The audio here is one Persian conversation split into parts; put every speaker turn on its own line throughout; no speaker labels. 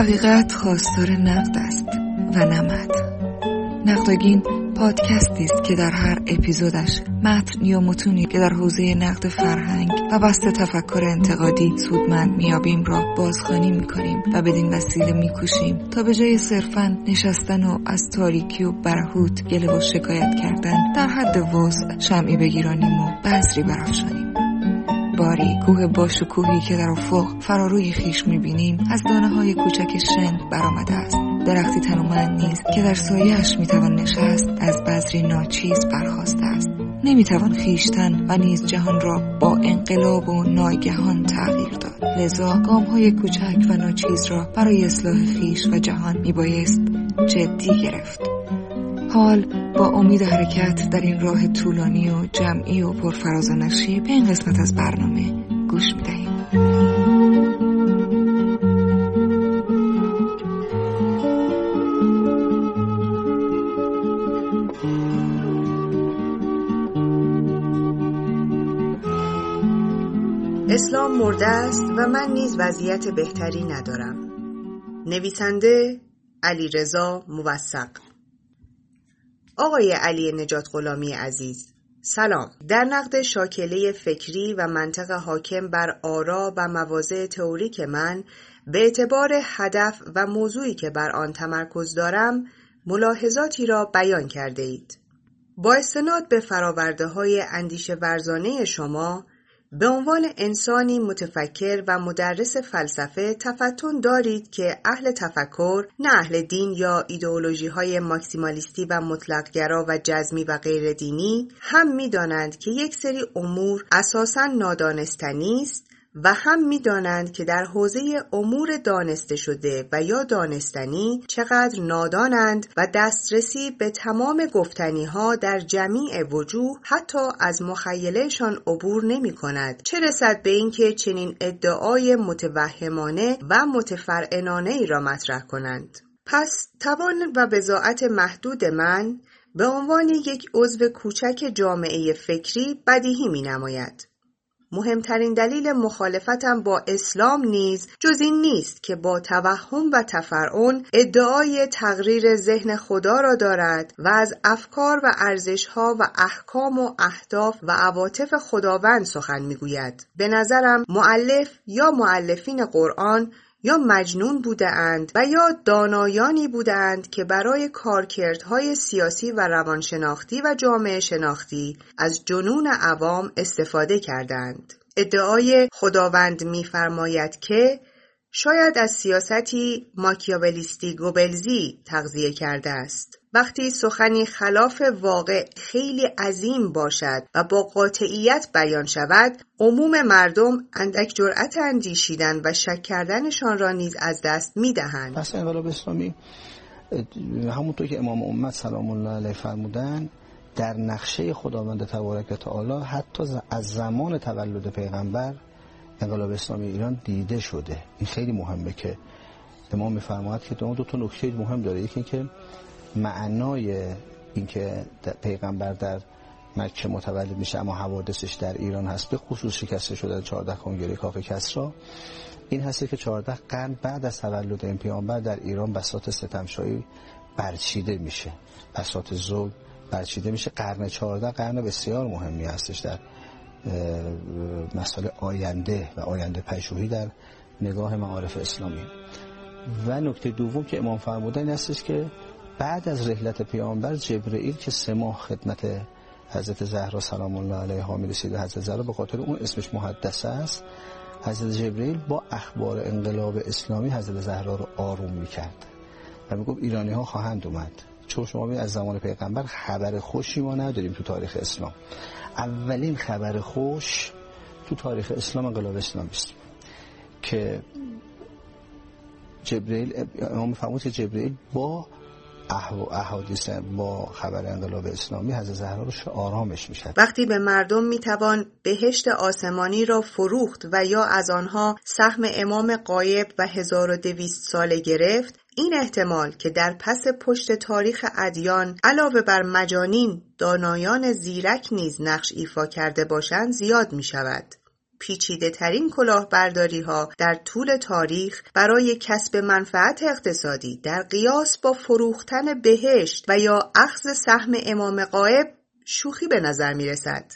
حقیقت خواستار نقد است و نمد نقدگین پادکستی است که در هر اپیزودش متن یا متونی که در حوزه نقد فرهنگ و بست تفکر انتقادی سودمند میابیم را بازخوانی می‌کنیم و بدین وسیله میکوشیم تا به جای صرفا نشستن و از تاریکی و برهوت گله و شکایت کردن در حد وضع شمعی بگیرانیم و بذری برافشانیم. باری کوه باشکوهی که در افق فراروی خیش می‌بینیم از دانه های کوچک شن برآمده است. درختی تنومند نیست که در سایهاش می‌توان نشست از بذری ناچیز برخواسته است. نمی‌توان خیشتن و نیز جهان را با انقلاب و ناگهان تغییر داد. لذا گام های کوچک و ناچیز را برای اصلاح خیش و جهان میبایست جدی گرفت. حال با امید حرکت در این راه طولانی و جمعی و پرفراز و نشیب به این قسمت از برنامه گوش می‌دهیم.
اسلام مرده است و من نیز وضعیت بهتری ندارم. نویسنده علی رضا موثق. آقای علی نجات غلامی عزیز سلام در نقد شاکله فکری و منطق حاکم بر آرا و مواضع تئوریک من به اعتبار هدف و موضوعی که بر آن تمرکز دارم ملاحظاتی را بیان کرده اید. با استناد به فراورده های اندیشه ورزانه شما به عنوان انسانی متفکر و مدرس فلسفه تفتون دارید که اهل تفکر نه اهل دین یا ایدئولوژی های ماکسیمالیستی و مطلقگرا و جزمی و غیر دینی هم می‌دانند که یک سری امور اساسا نادانستنی است و هم می‌دانند که در حوزه امور دانسته شده و یا دانستنی چقدر نادانند و دسترسی به تمام گفتنی ها در جمیع وجوه حتی از مخیلهشان عبور نمی کند چه رسد به اینکه چنین ادعای متوهمانه و متفرعنانه ای را مطرح کنند پس توان و بزاعت محدود من به عنوان یک عضو کوچک جامعه فکری بدیهی می نماید. مهمترین دلیل مخالفتم با اسلام نیز جز این نیست که با توهم و تفرعن ادعای تقریر ذهن خدا را دارد و از افکار و ارزشها و احکام و اهداف و عواطف خداوند سخن می‌گوید. به نظرم معلف یا معلفین قرآن یا مجنون بودند و یا دانایانی بودند که برای کارکردهای سیاسی و روانشناختی و جامعه شناختی از جنون عوام استفاده کردند. ادعای خداوند می‌فرماید که شاید از سیاستی ماکیاولیستی گوبلزی تغذیه کرده است. وقتی سخنی خلاف واقع خیلی عظیم باشد و با قاطعیت بیان شود عموم مردم اندک جرأت اندیشیدن و شک کردنشان را نیز از دست می‌دهند
پس انقلاب اسلامی همونطور که امام امت سلام الله علیه فرمودن در نقشه خداوند تبارک تعالی حتی از زمان تولد پیغمبر انقلاب اسلامی ایران دیده شده. این خیلی مهمه که امام میفرماید که دو تا نکته مهم داره. یکی که معنای اینکه پیغمبر در مکه متولد میشه اما حوادثش در ایران هست به خصوص شکسته شده 14 کنگره کاخ کسرا این هسته که 14 قرن بعد از تولد این پیامبر در ایران بساط ستمشایی برچیده میشه. بساط ظلم برچیده میشه. قرن 14 قرن بسیار مهمی هستش در مسئله آینده و آینده پژوهی در نگاه معارف اسلامی. و نکته دوم که امام فرمودن این هستش که بعد از رحلت پیامبر جبرئیل که سه ماه خدمت حضرت زهرا سلام الله علیها می‌رسید حضرت زهرا به خاطر اون اسمش محدثه است حضرت جبرئیل با اخبار انقلاب اسلامی حضرت زهرا رو آروم می‌کرد و می‌گفت ایرانی ها خواهند اومد. چون شما از زمان پیغمبر خبر خوشی ما نداریم تو تاریخ اسلام. اولین خبر خوش تو تاریخ اسلام انقلاب اسلامی است که جبرئیل امام فرمود که جبرئیل با احادیث با خبر انقلاب اسلامی حضرت زهرا رو آرامش می‌شد
وقتی به مردم می‌توان بهشت آسمانی را فروخت و یا از آنها سهم امام قایب و 1200 ساله گرفت این احتمال که در پس پشت تاریخ ادیان علاوه بر مجانین دانایان زیرک نیز نقش ایفا کرده باشند زیاد می شود. پیچیده ترین کلاهبرداری ها در طول تاریخ برای کسب منفعت اقتصادی در قیاس با فروختن بهشت و یا اخذ سهم امام قائب شوخی به نظر می رسد.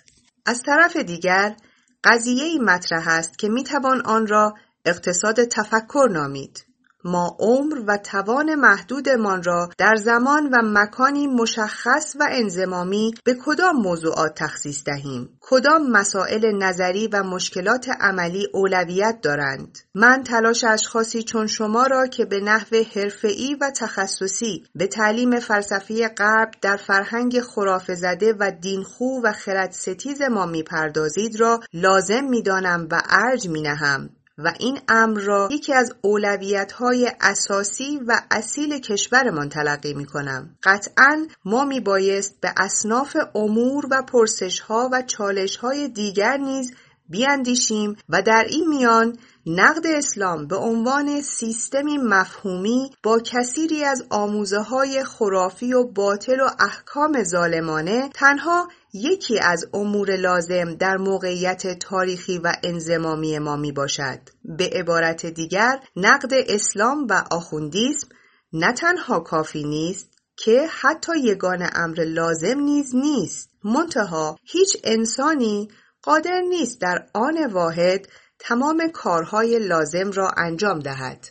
از طرف دیگر قضیه مطرح است که می توان آن را اقتصاد تفکر نامید. ما عمر و توان محدودمان را در زمان و مکانی مشخص و انزمامی به کدام موضوعات تخصیص دهیم؟ کدام مسائل نظری و مشکلات عملی اولویت دارند؟ من تلاش اشخاصی چون شما را که به نحو حرفه‌ای و تخصصی به تعلیم فلسفی غرب در فرهنگ خرافه زده و دینخو و خرد ستیز ما می‌پردازید را لازم می‌دانم و ارج مینهم. و این امر را یکی از های اساسی و اصیل کشورمان تلقی می کنم. قطعا ما می بایست به اصناف امور و ها و های دیگر نیز بیاندیشیم و در این میان نقد اسلام به عنوان سیستمی مفهومی با کثیری از آموزه های خرافی و باطل و احکام ظالمانه تنها یکی از امور لازم در موقعیت تاریخی و انزمامی ما می باشد. به عبارت دیگر نقد اسلام و آخوندیسم نه تنها کافی نیست که حتی یگان امر لازم نیز نیست منتها هیچ انسانی قادر نیست در آن واحد تمام کارهای لازم را انجام دهد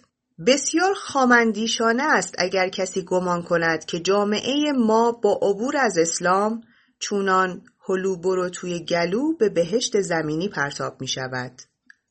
بسیار خامندیشانه است اگر کسی گمان کند که جامعه ما با عبور از اسلام چونان هلو برو توی گلو به بهشت زمینی پرتاب می شود.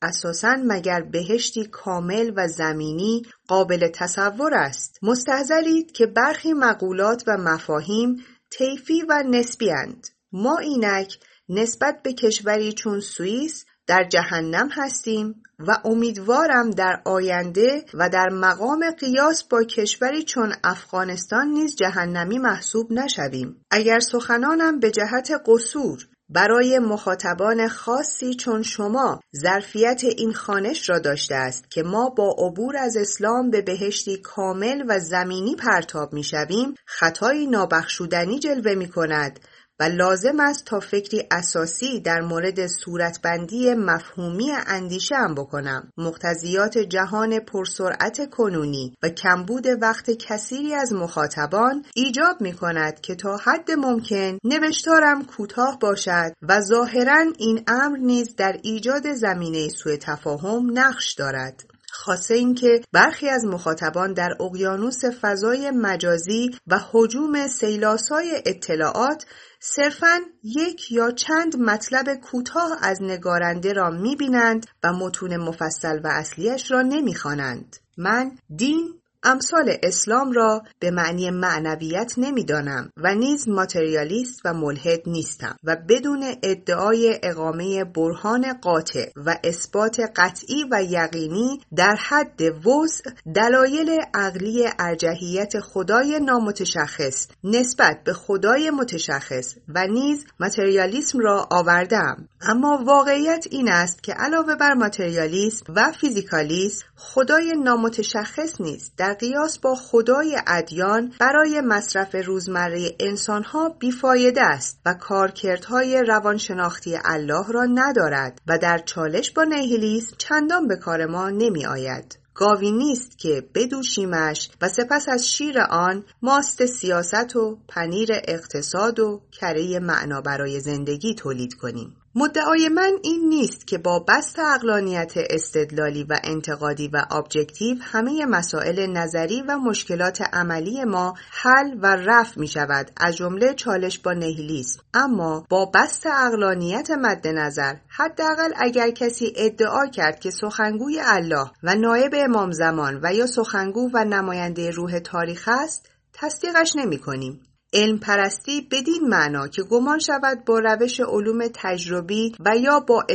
اساساً مگر بهشتی کامل و زمینی قابل تصور است مستحضرید که برخی مقولات و مفاهیم طیفی و نسبی اند. ما اینک نسبت به کشوری چون سوئیس در جهنم هستیم و امیدوارم در آینده و در مقام قیاس با کشوری چون افغانستان نیز جهنمی محسوب نشویم. اگر سخنانم به جهت قصور برای مخاطبان خاصی چون شما ظرفیت این خانش را داشته است که ما با عبور از اسلام به بهشتی کامل و زمینی پرتاب می شویم خطایی نابخشودنی جلوه می کند و لازم است تا فکری اساسی در مورد صورتبندی مفهومی اندیشه هم بکنم. مقتضیات جهان پرسرعت کنونی و کمبود وقت کثیری از مخاطبان ایجاب می کند که تا حد ممکن نوشتارم کوتاه باشد و ظاهرا این امر نیز در ایجاد زمینه سوء تفاهم نقش دارد. خاصه اینکه برخی از مخاطبان در اقیانوس فضای مجازی و حجوم سیلاسای اطلاعات صرفا یک یا چند مطلب کوتاه از نگارنده را می‌بینند و متون مفصل و اصلیش را نمی‌خوانند. من دین امثال اسلام را به معنی معنویت نمی‌دانم و نیز ماتریالیست و ملحد نیستم و بدون ادعای اقامه برهان قاطع و اثبات قطعی و یقینی در حد وضع دلایل عقلی ارجحیت خدای نامتشخص نسبت به خدای متشخص و نیز ماتریالیسم را آوردم اما واقعیت این است که علاوه بر ماتریالیسم و فیزیکالیسم خدای نامتشخص نیست در قیاس با خدای ادیان برای مصرف روزمره انسانها بیفایده است و کارکردهای روانشناختی الله را ندارد و در چالش با نهیلیسم چندان به کار ما نمی آید. گاوی نیست که بدوشیمش و سپس از شیر آن ماست سیاست و پنیر اقتصاد و کره معنا برای زندگی تولید کنیم. مدعای من این نیست که با بسط عقلانیت استدلالی و انتقادی و objective همه مسائل نظری و مشکلات عملی ما حل و رفع می شود از جمله چالش با نیهیلیسم اما با بسط عقلانیت مد نظر حداقل اگر کسی ادعا کرد که سخنگوی الله و نایب امام زمان و یا سخنگو و نماینده روح تاریخ است تصدیقش نمی کنیم. علم پرستی بدین معنا که گمان شود با روش علوم تجربی و یا با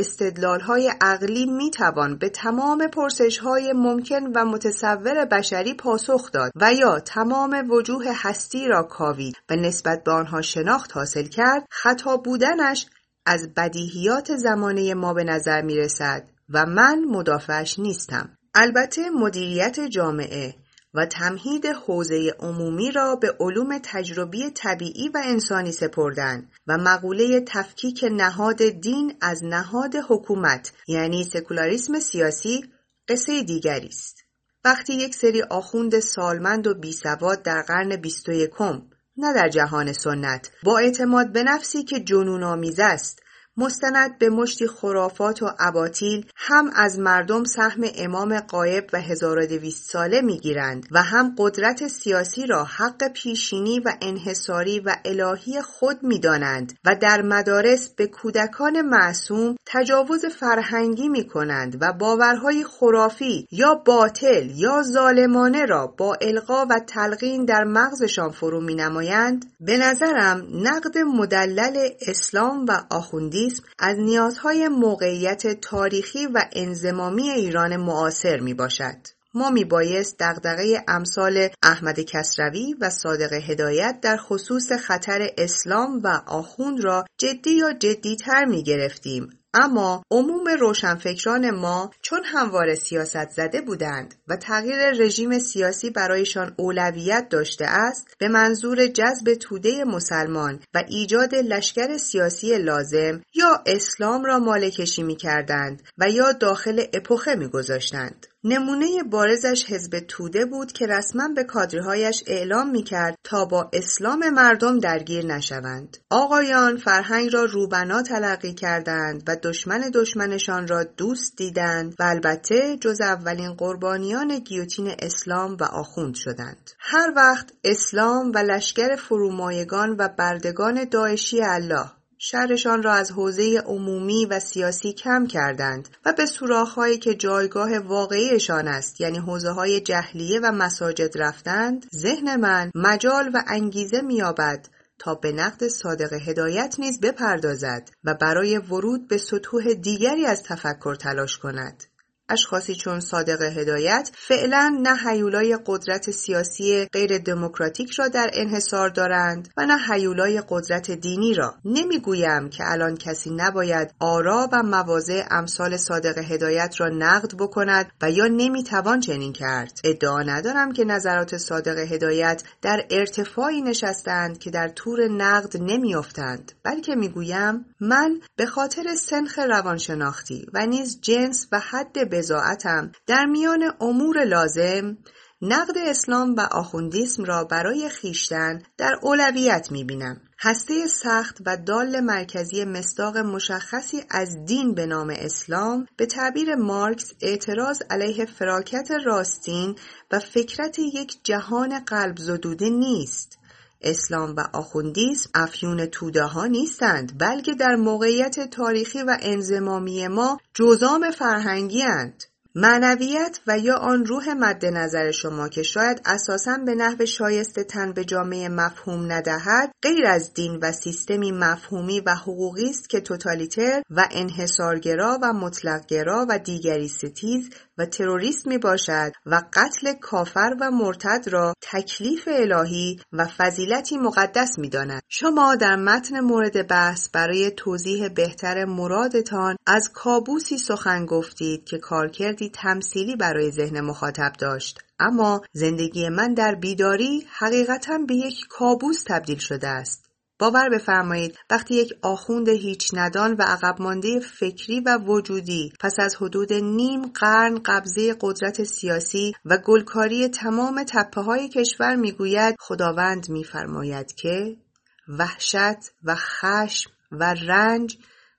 های عقلی می‌توان به تمام های ممکن و متصور بشری پاسخ داد و یا تمام وجوه هستی را کاوید و نسبت به آنها شناخت حاصل کرد خطا بودنش از بدیهیات زمانه ما به نظر می رسد و من مدافعش نیستم. البته مدیریت جامعه و تمهید حوزه عمومی را به علوم تجربی طبیعی و انسانی سپردن و مقوله تفکیک نهاد دین از نهاد حکومت یعنی سکولاریسم سیاسی قصه دیگری است. وقتی یک سری آخوند سالمند و بیسواد در قرن بیست و یکم نه در جهان سنت با اعتماد به نفسی که جنون آمیز است مستند به مشتی خرافات و اباطیل هم از مردم سهم امام قایب و 1200 ساله می‌گیرند و هم قدرت سیاسی را حق پیشینی و انحصاری و الهی خود می‌دانند و در مدارس به کودکان معصوم تجاوز فرهنگی می کنند و باورهای خرافی یا باطل یا ظالمانه را با القا و تلقین در مغزشان فرو می نمایند به نظرم نقد مدلل اسلام و آخوندی از نیازهای موقعیت تاریخی و انزمامی ایران معاصر می باشد. ما می بایست دغدغه امثال احمد کسروی و صادق هدایت در خصوص خطر اسلام و آخوند را جدی یا جدیتر می گرفتیم اما عموم روشنفکران ما چون همواره سیاست زده بودند و تغییر رژیم سیاسی برایشان اولویت داشته است به منظور جذب توده مسلمان و ایجاد لشکر سیاسی لازم یا اسلام را مالکشی می کردند و یا داخل اپوخه می گذاشتند. نمونه بارزش حزب توده بود که رسما به کادرهایش اعلام می کرد تا با اسلام مردم درگیر نشوند. آقایان فرهنگ را روبنا تلقی کردند و دشمن دشمنشان را دوست دیدند و البته جز اولین قربانیان گیوتین اسلام و آخوند شدند. هر وقت اسلام و لشکر فرومایگان و بردگان داعشی الله شهرشان را از حوزه عمومی و سیاسی کم کردند و به سوراخهایی که جایگاه واقعیشان است یعنی حوزه های جهلیه و مساجد رفتند ذهن من مجال و انگیزه مییابد تا به نقد صادق هدایت نیز بپردازد و برای ورود به سطوح دیگری از تفکر تلاش کند. اشخاصی چون صادق هدایت فعلا نه حیولای قدرت سیاسی غیر دموکراتیک را در انحصار دارند و نه حیولای قدرت دینی را. نمی‌گویم که الان کسی نباید آرا و مواضع امثال صادق هدایت را نقد بکند و یا نمی‌توان چنین کرد. ادعا ندارم که نظرات صادق هدایت در ارتفاعی نشستند که در تور نقد نمیافتند بلکه می‌گویم من به خاطر سنخ روانشناختی و نیز جنس و حد بزاعتم در میان امور لازم نقد اسلام و آخوندیسم را برای خیشتن در اولویت می‌بینم. هسته سخت و دال مرکزی مصداق مشخصی از دین به نام اسلام به تعبیر مارکس اعتراض علیه فراکت راستین و فکرت یک جهان قلب زدوده نیست. اسلام و آخوندیسم افیون توده ها نیستند بلکه در موقعیت تاریخی و انزمامی ما جزام فرهنگی اند. معنویت و یا آن روح مد نظر شما که شاید اساسا به نحو شایسته تن به جامعه مفهوم ندهد غیر از دین و سیستمی مفهومی و حقوقی است که توتالیتر و انحصارگرا و مطلقگرا و دیگری ستیز و تروریست می باشد و قتل کافر و مرتد را تکلیف الهی و فضیلتی مقدس می داند. شما در متن مورد بحث برای توضیح بهتر مرادتان از کابوسی سخن گفتید که کارکردی تمثیلی برای ذهن مخاطب داشت. اما زندگی من در بیداری حقیقتا به یک کابوس تبدیل شده است. باور بفرمایید وقتی یک آخوند هیچ ندان و عقب مانده فکری و وجودی پس از حدود نیم قرن قبضه قدرت سیاسی و گلکاری تمام تپه های کشور می‌گوید خداوند میفرماید که وحشت و خشم و رنج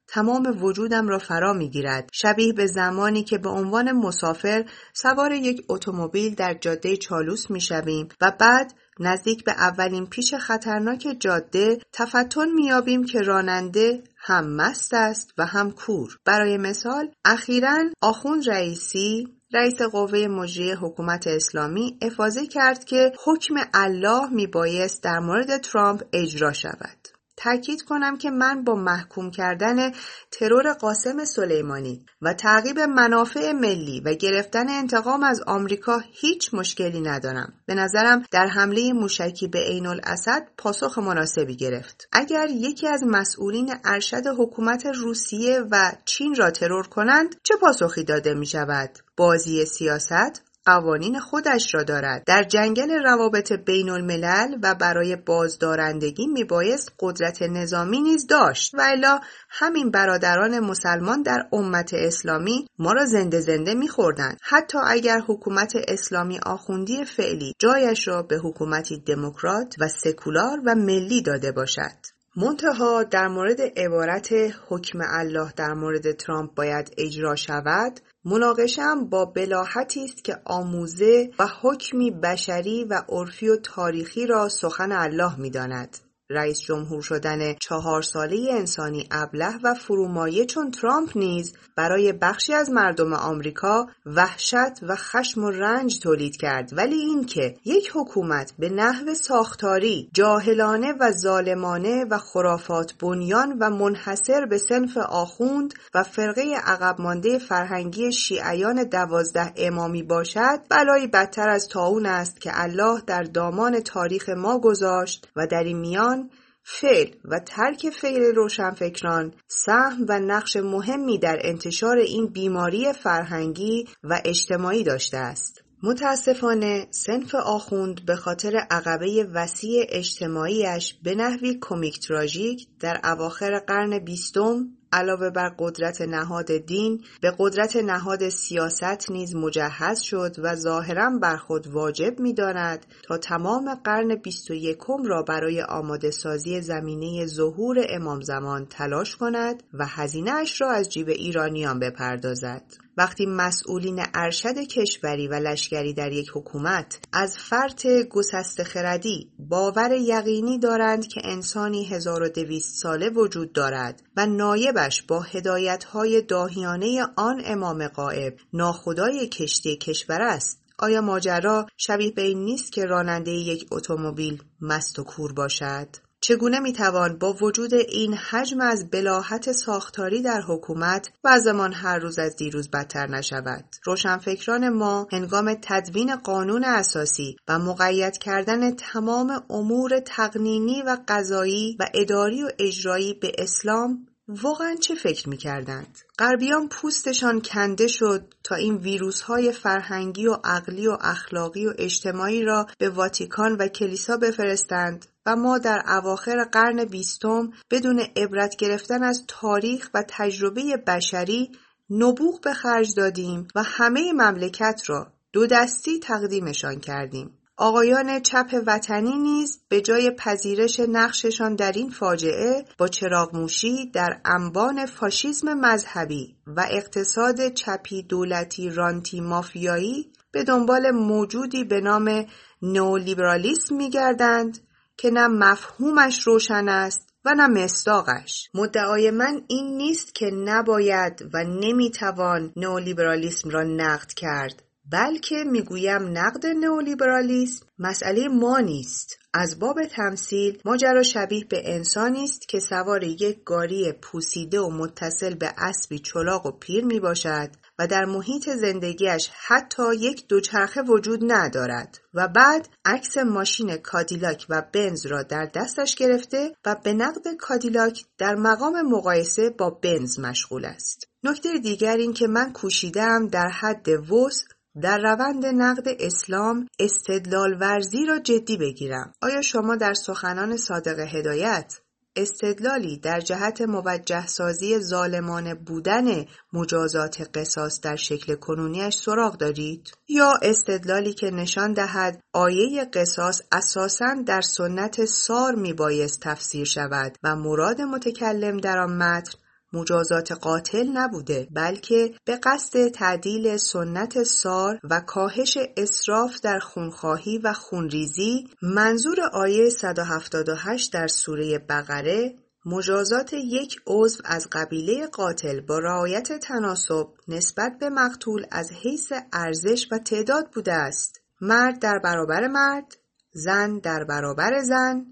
تمام وجودم را فرا می‌گیرد. شبیه به زمانی که به عنوان مسافر سوار یک اتومبیل در جاده چالوس می‌شویم و بعد نزدیک به اولین پیش خطرناک جاده تفتن میابیم که راننده هم مست است و هم کور. برای مثال اخیرا آخوند رئیسی رئیس قوه مجری حکومت اسلامی افاظه کرد که حکم الله میبایست در مورد ترامپ اجرا شود. تاکید کنم که من با محکوم کردن ترور قاسم سلیمانی و تعقیب منافع ملی و گرفتن انتقام از آمریکا هیچ مشکلی ندارم. به نظرم در حمله موشکی به عین الاسد پاسخ مناسبی گرفت. اگر یکی از مسئولین ارشد حکومت روسیه و چین را ترور کنند چه پاسخی داده می شود؟ بازی سیاست قوانین خودش را دارد. در جنگل روابط بین الملل و برای بازدارندگی میبایست قدرت نظامی نیز داشت. و الا همین برادران مسلمان در امت اسلامی ما را زنده زنده میخوردند. حتی اگر حکومت اسلامی آخوندی فعلی جایش را به حکومتی دموکرات و سکولار و ملی داده باشد. منتها در مورد عبارت حکم الله در مورد ترامپ باید اجرا شود مناقشم با بلاحتی است که آموزه و حکمی بشری و عرفی و تاریخی را سخن الله می‌داند. رئیس جمهور شدن چهار ساله انسانی ابله و فرومایه چون ترامپ نیز برای بخشی از مردم آمریکا وحشت و خشم و رنج تولید کرد. ولی اینکه یک حکومت به نحو ساختاری جاهلانه و ظالمانه و خرافات بنیان و منحصر به سنف آخوند و فرقه عقب مانده فرهنگی شیعیان دوازده امامی باشد بلایی بدتر از تاون است که الله در دامان تاریخ ما گذاشت و در این میان فعل و ترک فعل روشنفکران سهم و نقش مهمی در انتشار این بیماری فرهنگی و اجتماعی داشته است. متاسفانه سنف آخوند به خاطر عقبه وسیع اجتماعیش به نحوی کمیک تراژیک در اواخر قرن بیستم علاوه بر قدرت نهاد دین به قدرت نهاد سیاست نیز مجهز شد و ظاهرا بر خود واجب می‌داند تا تمام قرن بیست و یکم را برای آماده سازی زمینه ظهور امام زمان تلاش کند و هزینه را از جیب ایرانیان بپردازد. وقتی مسئولین ارشد کشوری و لشکری در یک حکومت از فرط گسست خردی باور یقینی دارند که انسانی 1200 ساله وجود دارد و نایبش با هدایتهای داهیانه آن امام قائب ناخدای کشتی کشور است. آیا ماجرا شبیه به این نیست که راننده یک اتومبیل مست و کور باشد؟ چگونه می‌توان با وجود این حجم از بلاحت ساختاری در حکومت وضعمان هر روز از دیروز بدتر نشود روشنفکران ما هنگام تدوین قانون اساسی و مقید کردن تمام امور تقنینی و قضایی و اداری و اجرایی به اسلام واقعا چه فکر می‌کردند؟ غربیان پوستشان کنده شد تا این ویروس های فرهنگی و عقلی و اخلاقی و اجتماعی را به واتیکان و کلیسا بفرستند ما در اواخر قرن بیستم بدون عبرت گرفتن از تاریخ و تجربه بشری نبوغ به خرج دادیم و همه مملکت را دو دستی تقدیمشان کردیم. آقایان چپ وطنی نیز به جای پذیرش نقششان در این فاجعه با چراغموشی در انبان فاشیسم مذهبی و اقتصاد چپی دولتی رانتی مافیایی به دنبال موجودی به نام نئولیبرالیسم میگردند که نه مفهومش روشن است و نه مستاقش مدعای من این نیست که نباید و نمی‌توان نئولیبرالیسم را نقد کرد بلکه می‌گویم نقد نئولیبرالیسم مسئله ما نیست. از باب تمثیل ماجرا شبیه به انسانی است که سوار یک گاری پوسیده و متصل به اسبی چلاق و پیر می باشد و در محیط زندگیش حتی یک دوچرخه وجود ندارد و بعد عکس ماشین کادیلاک و بنز را در دستش گرفته و به نقد کادیلاک در مقام مقایسه با بنز مشغول است. نکته دیگر این که من کوشیدم در حد وسع در روند نقد اسلام استدلال ورزی را جدی بگیرم. آیا شما در سخنان صادق هدایت استدلالی در جهت موجه سازی ظالمانه بودن مجازات قصاص در شکل کنونیش سراغ دارید؟ یا استدلالی که نشان دهد آیه قصاص اساساً در سنت سار می بایست تفسیر شود و مراد متکلم در آن متن مجازات قاتل نبوده بلکه به قصد تعدیل سنت سار و کاهش اصراف در خونخواهی و خونریزی منظور آیه 178 در سوره بقره مجازات یک عضو از قبیله قاتل با رعایت تناسب نسبت به مقتول از حیث ارزش و تعداد بوده است. مرد در برابر مرد زن در برابر زن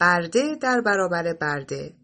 برده در برابر برده.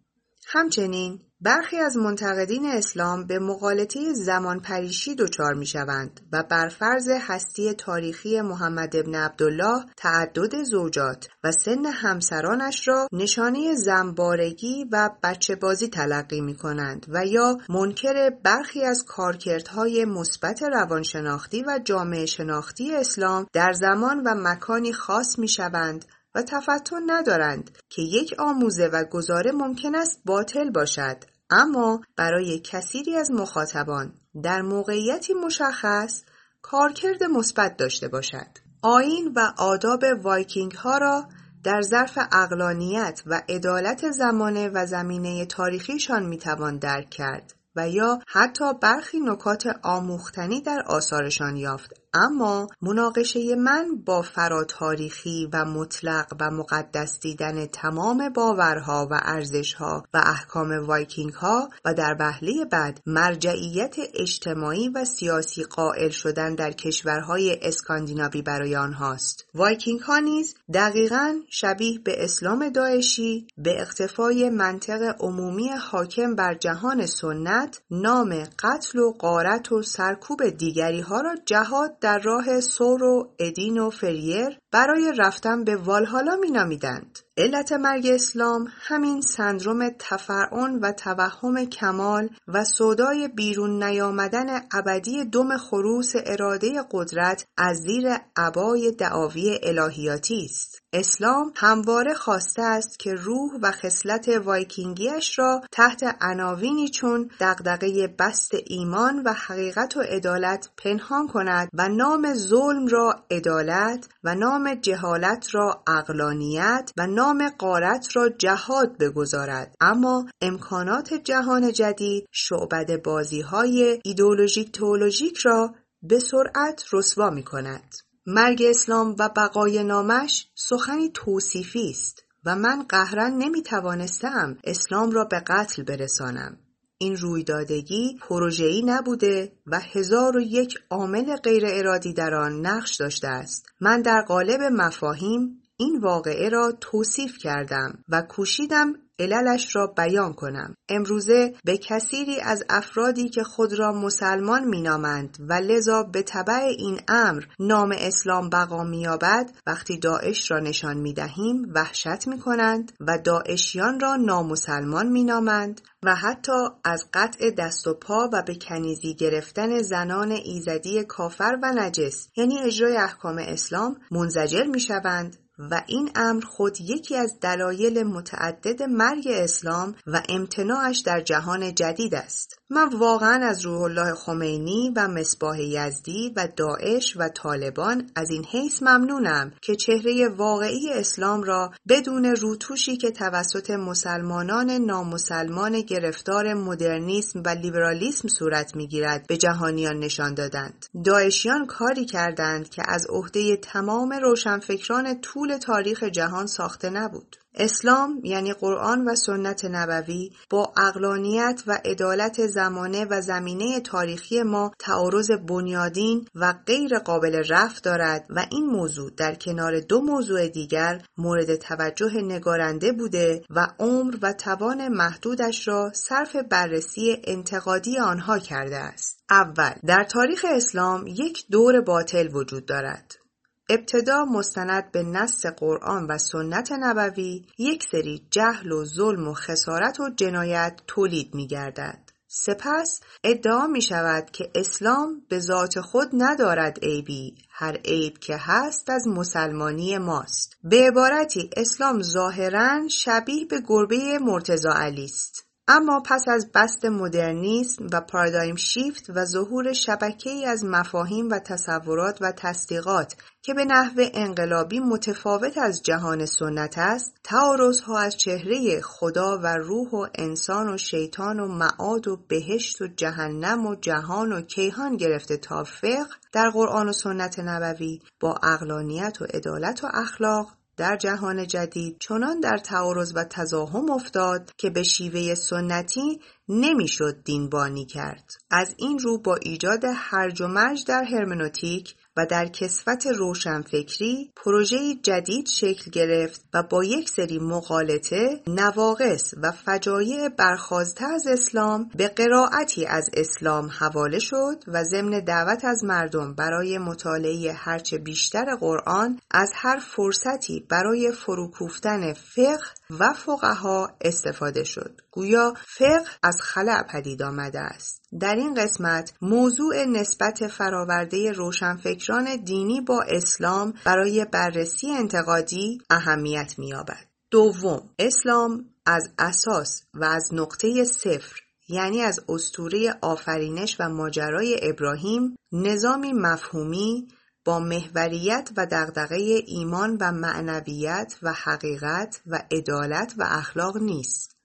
همچنین برخی از منتقدین اسلام به مقالطه زمان پریشی دچار می شوند و بر فرض هستی تاریخی محمد ابن عبدالله تعدد زوجات و سن همسرانش را نشانه زنبارگی و بچه بازی تلقی می کنند و یا منکر برخی از کارکردهای مثبت روانشناختی و جامعه شناختی اسلام در زمان و مکانی خاص می شوند و تفطن ندارند که یک آموزه و گزاره ممکن است باطل باشد. اما برای کثیری از مخاطبان در موقعیتی مشخص کارکرد مثبت داشته باشد. آیین و آداب وایکینگ ها را در ظرف عقلانیت و عدالت زمانه و زمینه تاریخیشان می‌توان درک کرد و یا حتی برخی نکات آموختنی در آثارشان یافت. اما مناقشه من با فراتاریخی و مطلق و مقدس دیدن تمام باورها و ارزشها و احکام وایکینگ ها و در وهله بعد مرجعیت اجتماعی و سیاسی قائل شدن در کشورهای اسکاندیناوی برای آنهاست. وایکینگ ها نیز دقیقا شبیه به اسلام داعشی به اقتفای منطق عمومی حاکم بر جهان سنت نام قتل و غارت و سرکوب دیگری ها را جهاد در راه ثور و اودین و فریر برای رفتن به والهالا مینامیدند. علت مرگ اسلام همین سندرم تفرعن و توهم کمال و صدای بیرون نیامدن ابدی دم خروس اراده قدرت از زیر عبای دعاوی الهیاتی است. اسلام همواره خواسته است که روح و خصلت وایکینگیش را تحت عناوینی چون دغدغه بست ایمان و حقیقت و عدالت پنهان کند و نام ظلم را عدالت و نام جهالت را اقلانیت و نام قارت را جهاد بگذارد اما امکانات جهان جدید شعبد بازی های ایدولوژیک تئولوژیک را به سرعت رسوا می کند. مرگ اسلام و بقای نامش سخنی توصیفی است و من قهرن نمی توانستم اسلام را به قتل برسانم. این رویدادگی پروژه‌ای نبوده و هزار و یک عامل غیر ارادی در آن نقش داشته است. من در قالب مفاهیم این واقعه را توصیف کردم و کوشیدم عللش را بیان کنم. امروزه به کثیری از افرادی که خود را مسلمان مینامند و لذا به طبع این امر نام اسلام بقا مییابد وقتی داعش را نشان می‌دهیم وحشت می‌کنند و داعشیان را نامسلمان مینامند و حتی از قطع دست و پا و به کنیزی گرفتن زنان ایزدی کافر و نجس یعنی اجرای احکام اسلام منزجر می‌شوند. و این امر خود یکی از دلایل متعدد مرگ اسلام و امتناعش در جهان جدید است. من واقعا از روح الله خمینی و مصباح یزدی و داعش و طالبان از این حیث ممنونم که چهره واقعی اسلام را بدون روتوشی که توسط مسلمانان نامسلمان گرفتار مدرنیسم و لیبرالیسم صورت می‌گیرد به جهانیان نشان دادند. داعشیان کاری کردند که از عهده تمام روشنفکران طول تاریخ جهان ساخته نبود. اسلام یعنی قرآن و سنت نبوی با اقلانیت و عدالت زمانه و زمینه تاریخی ما تعارض بنیادین و غیر قابل رفت دارد و این موضوع در کنار دو موضوع دیگر مورد توجه نگارنده بوده و عمر و توان محدودش را صرف بررسی انتقادی آنها کرده است. اول در تاریخ اسلام یک دور باطل وجود دارد. ابتدا مستند به نص قرآن و سنت نبوی یک سری جهل و ظلم و خسارت و جنایت تولید می گردد. سپس ادعا می شود که اسلام به ذات خود ندارد عیبی هر عیب که هست از مسلمانی ماست به عبارتی اسلام ظاهرا شبیه به گربه مرتزا علی است اما پس از بست مدرنیسم و پارادایم شیفت و ظهور ای از مفاهیم و تصورات و تصدیقات که به نحو انقلابی متفاوت از جهان سنت است ها از چهره خدا و روح و انسان و شیطان و معاد و بهشت و جهنم و جهان و کیهان گرفته تا فقه در قرآن و سنت نبوی با اقلانیت و عدالت و اخلاق در جهان جدید چنان در تعارض و تزاهم افتاد که به شیوه سنتی نمی‌شد دینبانی کرد. از این رو با ایجاد هرج و مرج در هرمنوتیک و در کسفت روشنفکری پروژه جدید شکل گرفت و با یک سری مقالطه نواقص و فجایع برخواسته از اسلام به قرائتی از اسلام حواله شد و ضمن دعوت از مردم برای مطالعه هرچه بیشتر قرآن از هر فرصتی برای فروکوفتن فقه و فقها استفاده شد. گویا فقه از خلع پدید آمده است. در این قسمت موضوع نسبت فراورده روشنفکران دینی با اسلام برای بررسی انتقادی اهمیت می‌یابد. دوم اسلام از اساس و از نقطه صفر یعنی از اسطوره آفرینش و ماجرای ابراهیم نظامی مفهومی محوریت و دغدغه ایمان و معنویت و حقیقت و عدالت و اخلاق نیست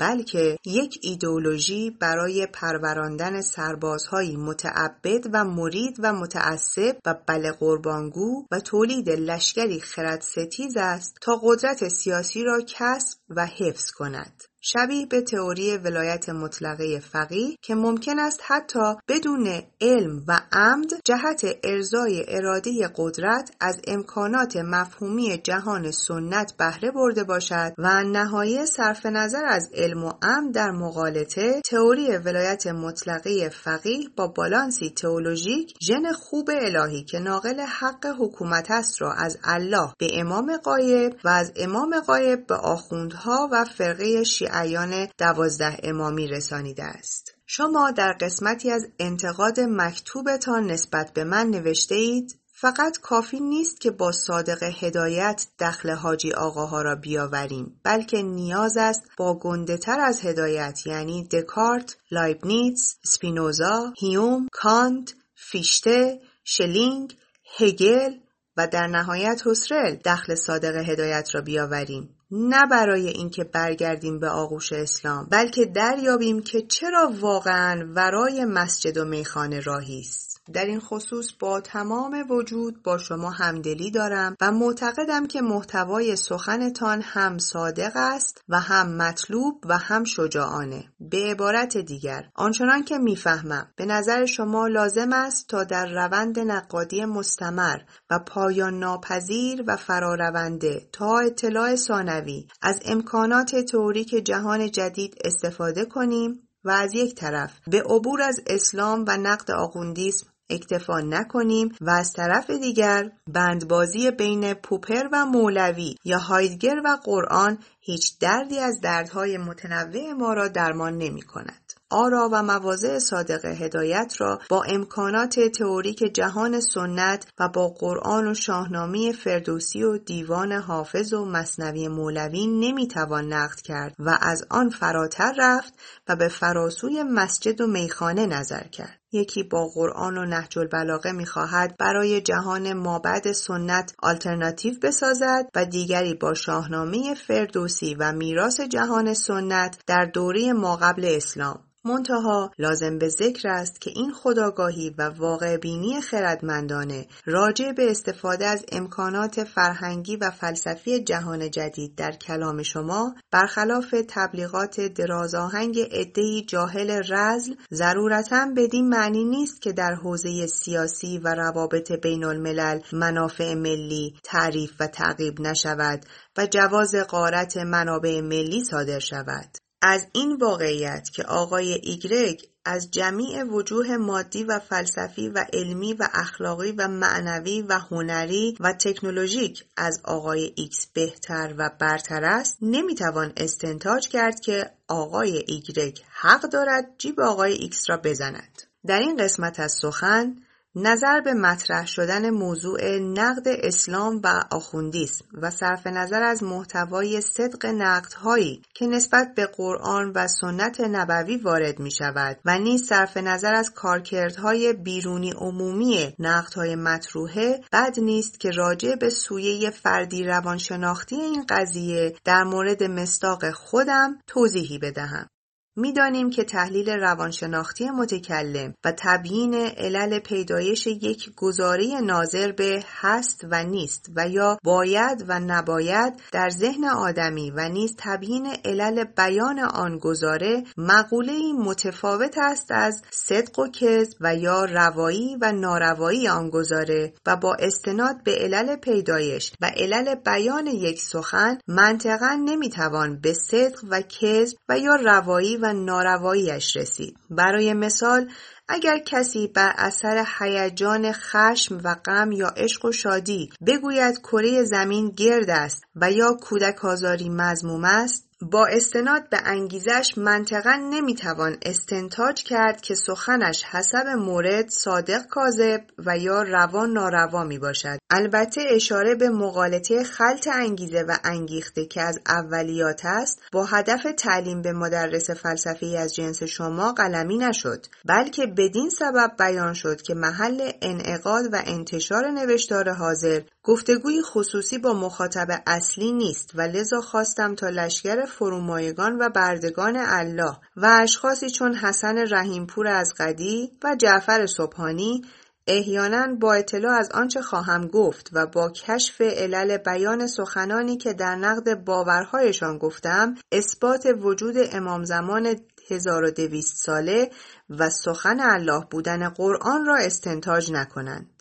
بلکه یک ایدئولوژی برای پروراندن سربازهایی متعبد و مرید و متعصب و بله قربانگو و تولید لشکری خردستیز است تا قدرت سیاسی را کسب و حفظ کند. شبیه به تئوری ولایت مطلقه فقیه که ممکن است حتی بدون علم و عمد جهت ارزای اراده قدرت از امکانات مفهومی جهان سنت بهره برده باشد و نهایتا صرف نظر از علم و عمد در مغالطه تئوری ولایت مطلقه فقیه با بالانسی تئولوژیک ژن خوب الهی که ناقل حق حکومت است را از الله به امام غایب و از امام غایب به آخوندها و فرقه شیعیان دوازده امامی رسانیده است. شما در قسمتی از انتقاد مکتوبتان نسبت به من نوشته اید فقط کافی نیست که با صادق هدایت دخل حاجی آقاها را بیاوریم بلکه نیاز است با گنده تر از هدایت یعنی دکارت، لایبنیتس، سپینوزا، هیوم، کانت، فیشته، شلینگ، هگل و در نهایت حسرل دخل صادق هدایت را بیاوریم نه برای اینکه برگردیم به آغوش اسلام بلکه دریابیم که چرا واقعا ورای مسجد و میخانه راهی است. در این خصوص با تمام وجود با شما همدلی دارم و معتقدم که محتوای سخنتان هم صادق است و هم مطلوب و هم شجاعانه. به عبارت دیگر آنچنان که می‌فهمم به نظر شما لازم است تا در روند نقادی مستمر و پایان ناپذیر و فرارونده تا اطلاع ثانوی از امکانات تئوریک جهان جدید استفاده کنیم و از یک طرف به عبور از اسلام و نقد آقوندیسم اکتفا نکنیم و از طرف دیگر بندبازی بین پوپر و مولوی یا هایدگر و قرآن هیچ دردی از دردهای متنوع ما را درمان نمی کند. آرا و مواضع صادق هدایت را با امکانات تئوریک جهان سنت و با قرآن و شاهنامه فردوسی و دیوان حافظ و مصنوی مولوی نمی‌توان نقد کرد و از آن فراتر رفت و به فراسوی مسجد و میخانه نظر کرد. یکی با قرآن و نهج البلاغه می‌خواهد برای جهان مابعد سنت آلترناتیو بسازد و دیگری با شاهنامه فردوسی و میراث جهان سنت در دوره ماقبل اسلام. منتها لازم به ذکر است که این خداگاهی و واقع بینی خردمندانه راجع به استفاده از امکانات فرهنگی و فلسفی جهان جدید در کلام شما برخلاف تبلیغات درازاهنگ عدهای جاهل رزل ضرورتا بدین معنی نیست که در حوزه سیاسی و روابط بین الملل منافع ملی تعریف و تعقیب نشود و جواز غارت منابع ملی صادر شود. از این واقعیت که آقای ایگرگ از جمیع وجوه مادی و فلسفی و علمی و اخلاقی و معنوی و هنری و تکنولوژیک از آقای ایکس بهتر و برتر است نمی‌توان استنتاج کرد که آقای ایگرگ حق دارد جیب آقای ایکس را بزند در این قسمت از سخن نظر به مطرح شدن موضوع نقد اسلام و آخوندیسم و صرف نظر از محتوای صدق نقدهایی که نسبت به قرآن و سنت نبوی وارد می شود و نیز صرف نظر از کارکردهای بیرونی عمومی نقدهای مطروحه بد نیست که راجع به سویه فردی روانشناختی این قضیه در مورد مستاق خودم توضیحی بدهم. می‌دانیم که تحلیل روانشناختی متکلم و تبیین علل پیدایش یک گزاره ناظر به هست و نیست و یا باید و نباید در ذهن آدمی و نیز تبیین علل بیان آن گزاره مقوله متفاوت است از صدق و کذب و یا روایی و ناروایی آن گزاره و با استناد به علل پیدایش و علل بیان یک سخن منطقا نمی‌توان به صدق و کذب و یا روایی و نارواییش رسید برای مثال اگر کسی بر اثر هیجان خشم و غم یا عشق و شادی بگوید کره زمین گرد است و یا کودک آزاری مزموم است با استناد به انگیزش منطقا نمی‌توان استنتاج کرد که سخنش حسب مورد صادق کاذب و یا روان ناروا می باشد. البته اشاره به مقالطه خلط انگیزه و انگیخته که از اولیات است با هدف تعلیم به مدرس فلسفی از جنس شما قلمی نشد بلکه بدین سبب بیان شد که محل انعقاد و انتشار نوشتار حاضر گفتگوی خصوصی با مخاطب اصلی نیست و لذا خواستم تا لشکر فرومایگان و بردگان الله و اشخاصی چون حسن رحیمپور از قدی و جعفر صبحانی احیانا با اطلاع از آنچه خواهم گفت و با کشف علل بیان سخنانی که در نقد باورهایشان گفتم اثبات وجود امام زمان 1200 ساله و سخن الله بودن قرآن را استنتاج نکنند.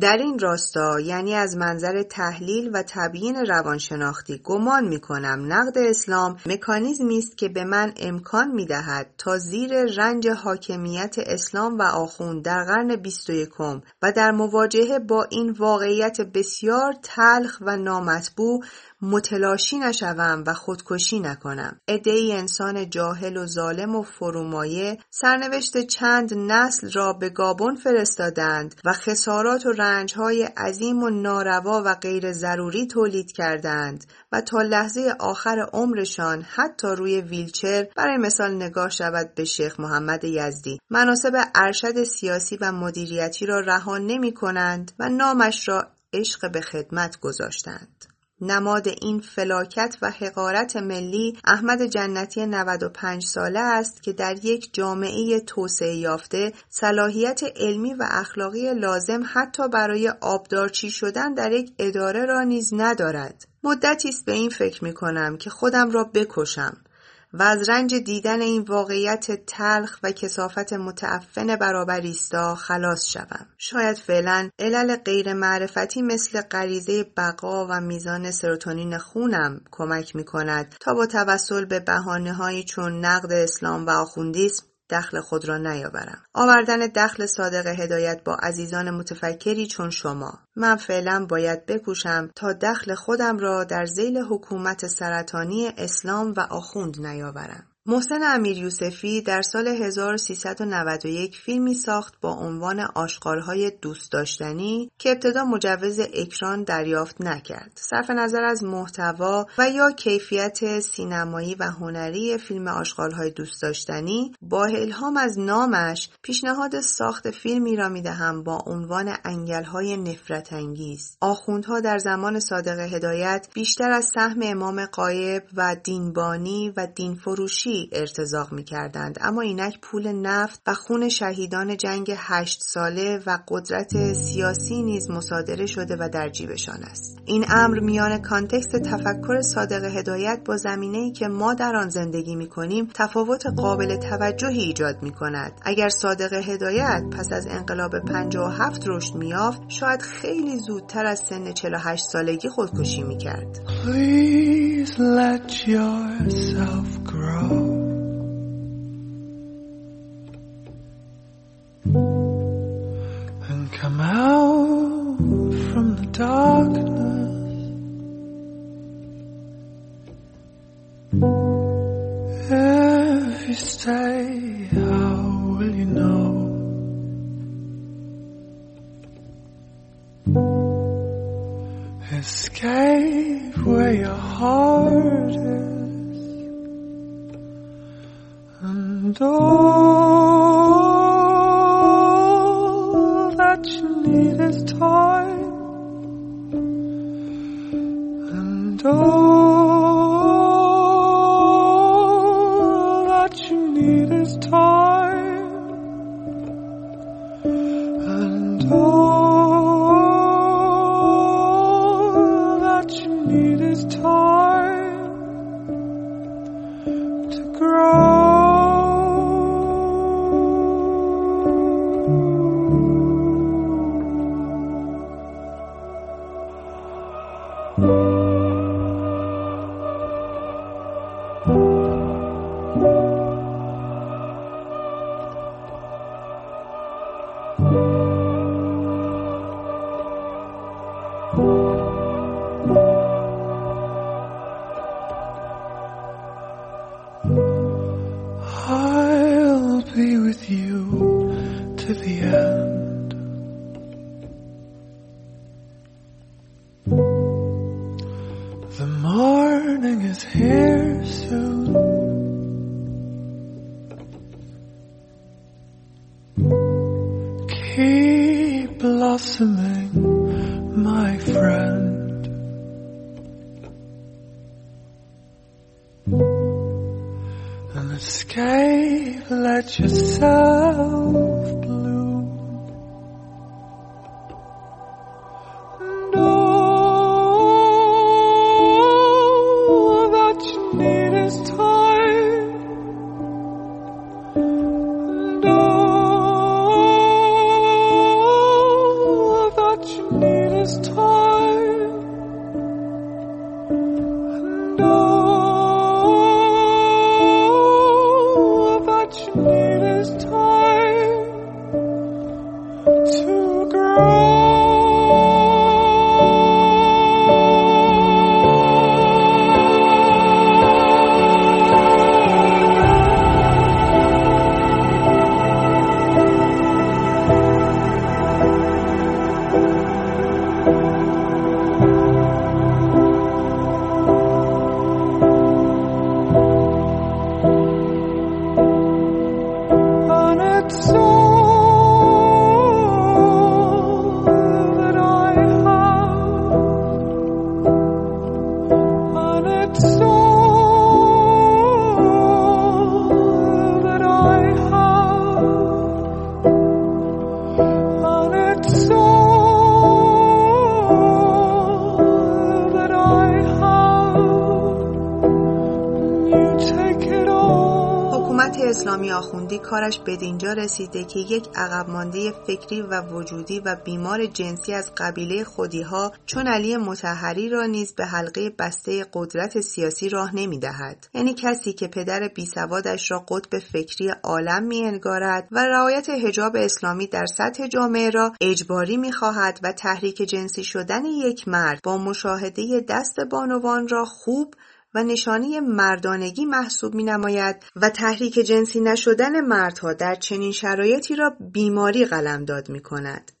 در این راستا یعنی از منظر تحلیل و تبیین روانشناختی گمان می کنم نقد اسلام مکانیزمی است که به من امکان می دهد تا زیر رنج حاکمیت اسلام و آخوند در قرن 21 و در مواجهه با این واقعیت بسیار تلخ و نامطبوع متلاشی نشوم و خودکشی نکنم ای انسان جاهل و ظالم و فرومایه سرنوشت چند نسل را به گابون فرستادند و خسارات و رنجهای عظیم و ناروا و غیر ضروری تولید کردند و تا لحظه آخر عمرشان حتی روی ویلچر برای مثال نگاه شود به شیخ محمد یزدی مناسب ارشد سیاسی و مدیریتی را رها نمی کنند و نامش را عشق به خدمت گذاشتند. نماد این فلاکت و حقارت ملی احمد جنتی 95 ساله است که در یک جامعه توسعه یافته صلاحیت علمی و اخلاقی لازم حتی برای آبدارچی شدن در یک اداره را نیز ندارد. مدتی است به این فکر می کنم که خودم را بکشم و از رنج دیدن این واقعیت تلخ و کسافت متعفن برابر ایستا خلاص شوم. شاید فعلا علل غیر معرفتی مثل غریزه بقا و میزان سروتونین خونم کمک می کند تا با توسل به هایی چون نقد اسلام و آخوندیسم دخل خود را نیاورم. آوردن دخل صادق هدایت با عزیزان متفکری چون شما. من فعلا باید بکوشم تا دخل خودم را در زیل حکومت سرطانی اسلام و آخوند نیاورم. محسن امیر یوسفی در سال 1391 فیلمی ساخت با عنوان آشغالهای دوست داشتنی که ابتدا مجوز اکران دریافت نکرد. صرف نظر از محتوا و یا کیفیت سینمایی و هنری فیلم آشغالهای دوست داشتنی با الهام از نامش پیشنهاد ساخت فیلمی را می‌دهم با عنوان انگلهای نفرت انگیز. آخوندها در زمان صادق هدایت بیشتر از سهم امام قایب و دینبانی و دینفروشی ارتزاق می کردند اما اینک پول نفت و خون شهیدان جنگ هشت ساله و قدرت سیاسی نیز مصادره شده و در جیبشان است. این امر میان کانتکست تفکر صادق هدایت با زمینه ای که ما در آن زندگی می کنیم تفاوت قابل توجهی ایجاد می کند اگر صادق هدایت پس از انقلاب 57 رشد میافت شاید خیلی زودتر از سن 48 سالگی خودکشی می کرد Please let yourself grow. Darkness. If how will you know? Escape where your heart is. And all کارش بدینجا رسیده که یک عقب مانده فکری و وجودی و بیمار جنسی از قبیله خودیها چون علی متحری را نیز به حلقه بسته قدرت سیاسی راه نمی‌دهد. یعنی کسی که پدر بیسوادش را قطب فکری عالم می انگارد و رعایت حجاب اسلامی در سطح جامعه را اجباری می خواهد و تحریک جنسی شدن یک مرد با مشاهده دست بانوان را خوب و نشانه مردانگی محسوب می نماید و تحریک جنسی نشدن مردها در چنین شرایطی را بیماری قلمداد می کند.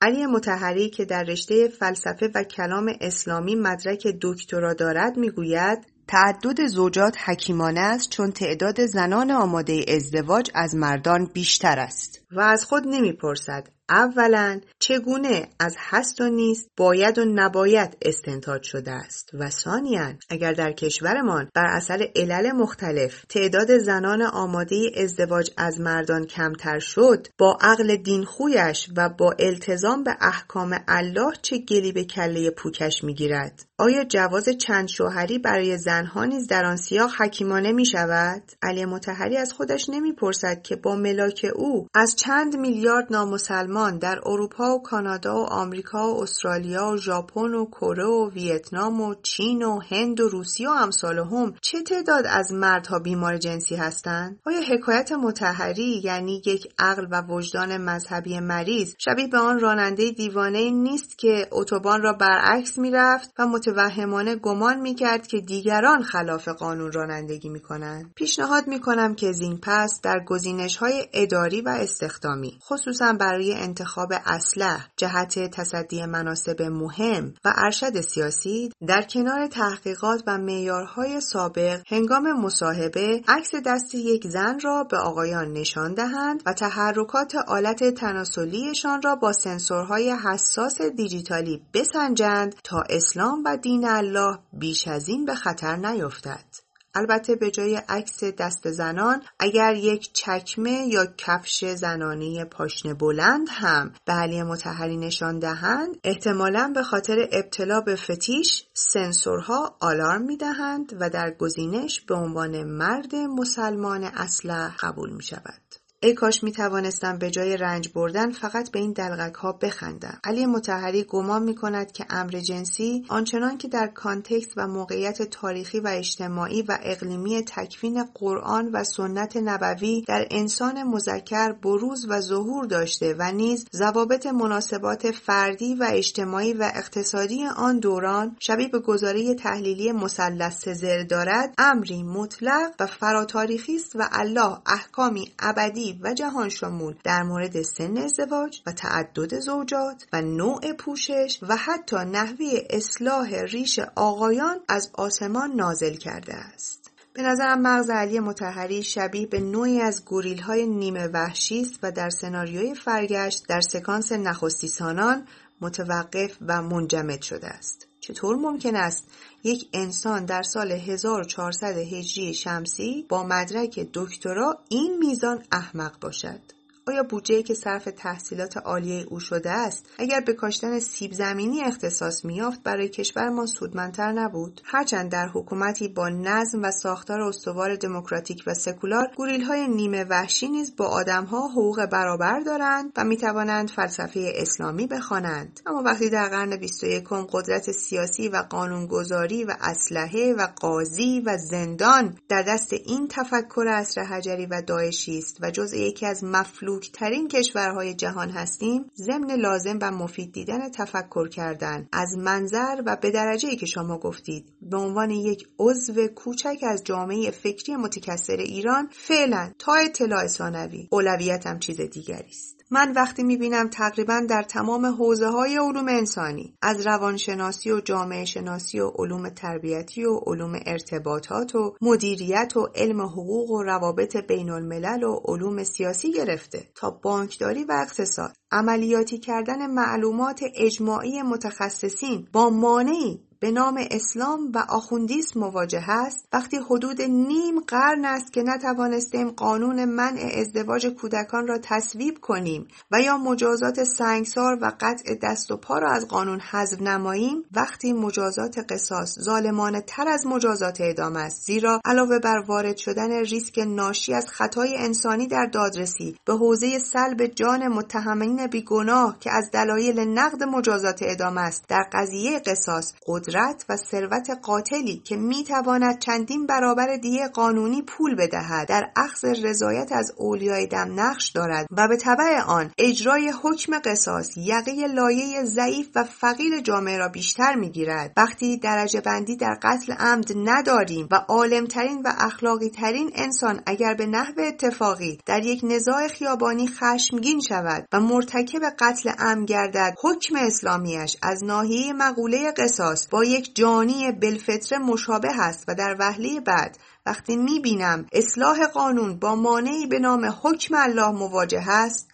علی متحری که در رشته فلسفه و کلام اسلامی مدرک دکترا دارد می‌گوید تعدد زوجات حکیمانه است چون تعداد زنان آماده ازدواج از مردان بیشتر است و از خود نمی‌پرسد اولا چگونه از هست و نیست باید و نباید استنتاج شده است و ثانیا اگر در کشورمان بر اثر علل مختلف تعداد زنان آماده ازدواج از مردان کمتر شد با عقل دینخویش و با التزام به احکام الله چه گلی به کله پوکش می‌گیرد؟ آیا جواز چند شوهری برای زنها نیز در آن سیاق حکیمانه می شود؟ علی متحری از خودش نمی‌پرسد که با ملاک او از چند میلیارد نامسلمان در اروپا و کانادا و آمریکا و استرالیا و ژاپن و کره و ویتنام و چین و هند و روسیه و امثال هم چه تعداد از مردها بیمار جنسی هستند؟ آیا حکایت متحری یعنی یک عقل و وجدان مذهبی مریض شبیه به آن راننده دیوانه نیست که اتوبان را برعکس می‌رفت و متوهمانه گمان می‌کرد که دیگران خلاف قانون رانندگی می‌کنند. پیشنهاد می‌کنم که زین پس در گزینش های اداری و استخدامی خصوصا برای انتخاب اسلح جهت تصدی مناسب مهم و ارشد سیاسی در کنار تحقیقات و معیارهای سابق هنگام مصاحبه عکس دست یک زن را به آقایان نشان دهند و تحرکات آلت تناسلیشان را با سنسورهای حساس دیجیتالی بسنجند تا اسلام و دین الله بیش از این به خطر نیفتد. البته به جای عکس دست زنان اگر یک چکمه یا کفش زنانه پاشنه بلند هم به علی مطهری نشان دهند احتمالا به خاطر ابتلا به فتیش سنسورها آلارم می دهند و در گزینش به عنوان مرد مسلمان اصلح قبول می شود. ای کاش می توانستم به جای رنج بردن فقط به این دلقک ها بخندم. علی مطهری گمان می کند که امر جنسی آنچنان که در context و موقعیت تاریخی و اجتماعی و اقلیمی تکوین قرآن و سنت نبوی در انسان مذکر بروز و ظهور داشته و نیز ضوابط مناسبات فردی و اجتماعی و اقتصادی آن دوران شبیه به گزاره تحلیلی مثلث سزر دارد امری مطلق و فراتاریخی است و الله احکامی ابدی و جهان شمول در مورد سن ازدواج و تعدد زوجات و نوع پوشش و حتی نحوه اصلاح ریش آقایان از آسمان نازل کرده است. به نظرم مغز علی متحری شبیه به نوعی از گوریل های نیمه وحشی است و در سناریوی فرگشت در سکانس نخستیسانان متوقف و منجمد شده است. چطور ممکن است یک انسان در سال 1400 هجری شمسی با مدرک دکترا این میزان احمق باشد؟ آیا بودجه که صرف تحصیلات عالیه او شده است اگر به کاشتن سیب زمینی اختصاص میافت برای کشورمان سودمندتر نبود؟ هرچند در حکومتی با نظم و ساختار استوار دموکراتیک و سکولار های نیمه وحشی نیز با آدمها حقوق برابر دارند و می‌توانند فلسفه اسلامی بخوانند. اما وقتی در قرن 21 قدرت سیاسی و قانونگذاری و اسلحه و قاضی و زندان در دست این تفکر اصر حجری و داعشی است و جزء یکی از مفلوک ترین کشورهای جهان هستیم ضمن لازم و مفید دیدن تفکر کردن. از منظر و به درجه که شما گفتید به عنوان یک عضو کوچک از جامعه فکری متکثر ایران فعلا تا اطلاع ثانوی اولویتم چیز دیگری است. من وقتی می‌بینم تقریبا در تمام حوزه های علوم انسانی از روانشناسی و جامعه شناسی و علوم تربیتی و علوم ارتباطات و مدیریت و علم حقوق و روابط بین الملل و علوم سیاسی گرفته تا بانکداری و اقتصاد. عملیاتی کردن معلومات اجماعی متخصصین با مانعی به نام اسلام و آخوندیسم مواجه است وقتی حدود نیم قرن است که نتوانستیم قانون منع ازدواج کودکان را تصویب کنیم و یا مجازات سنگسار و قطع دست و پا را از قانون حذف نماییم وقتی مجازات قصاص ظالمانه تر از مجازات اعدام است. زیرا علاوه بر وارد شدن ریسک ناشی از خطای انسانی در دادرسی به حوزه سلب جان متهمین بیگناه که از دلایل نقد مجازات اعدام است در قضیه قصاص قدرت و ثروت قاتلی که می‌تواند چندین برابر دیه قانونی پول بدهد در اخذ رضایت از اولیای دم نقش دارد و به طبع آن اجرای حکم قصاص یقه لایه ضعیف و فقیر جامعه را بیشتر می‌گیرد. وقتی درجه بندی در قتل عمد نداریم و عالمترین و اخلاقی ترین انسان اگر به نحو اتفاقی در یک نزاع خیابانی خشمگین شود و مرتکب قتل عمد گردد حکم اسلامیش از ناحیه مقوله قصاص با یک جانی بلفطره مشابه است و در وهله بعد وقتی می‌بینم اصلاح قانون با مانعی به نام حکم الله مواجه است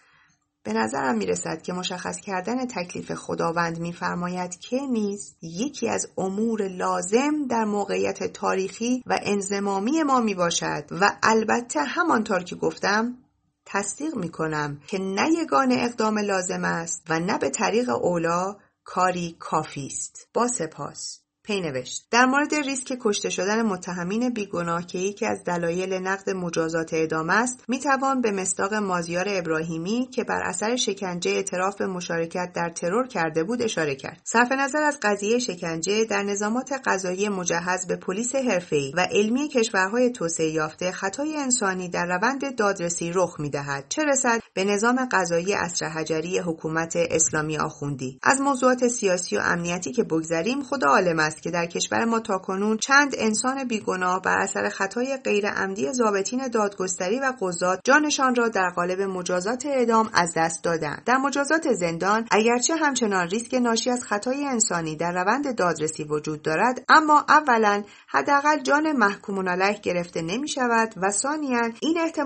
به نظرم می‌رسد که مشخص کردن تکلیف خداوند میفرماید که نیز یکی از امور لازم در موقعیت تاریخی و انزمامی ما می باشد و البته همانطور که گفتم تصدیق می کنم که نه یگان اقدام لازم است و نه به طریق اولا کاری کافی است. با سپاس. پی نوشت. در مورد ریسک کشته شدن متهمین بیگناه که یکی از دلایل نقد مجازات اعدام است می‌توان به مصداق مازیار ابراهیمی که بر اثر شکنجه اعتراف به مشارکت در ترور کرده بود اشاره کرد. صرف نظر از قضیه شکنجه در نظامات قضایی مجهز به پلیس حرفه‌ای و علمی کشورهای توسعه یافته خطای انسانی در روند دادرسی رخ می‌دهد. چه رسد؟ به نظام قضایی اصر حجری حکومت اسلامی آخوندی. از موضوعات سیاسی و امنیتی که بگذریم خدا عالم که در کشور ما تاکنون چند انسان بیگناه بر اثر خطای غیر عمدی ضابطین دادگستری و قضات جانشان را در قالب مجازات اعدام از دست دادند. در مجازات زندان اگرچه همچنان ریسک ناشی از خطای انسانی در روند دادرسی وجود دارد اما اولا حداقل جان محکومون علیه گرفته نمی شود و ثانیا این احتمال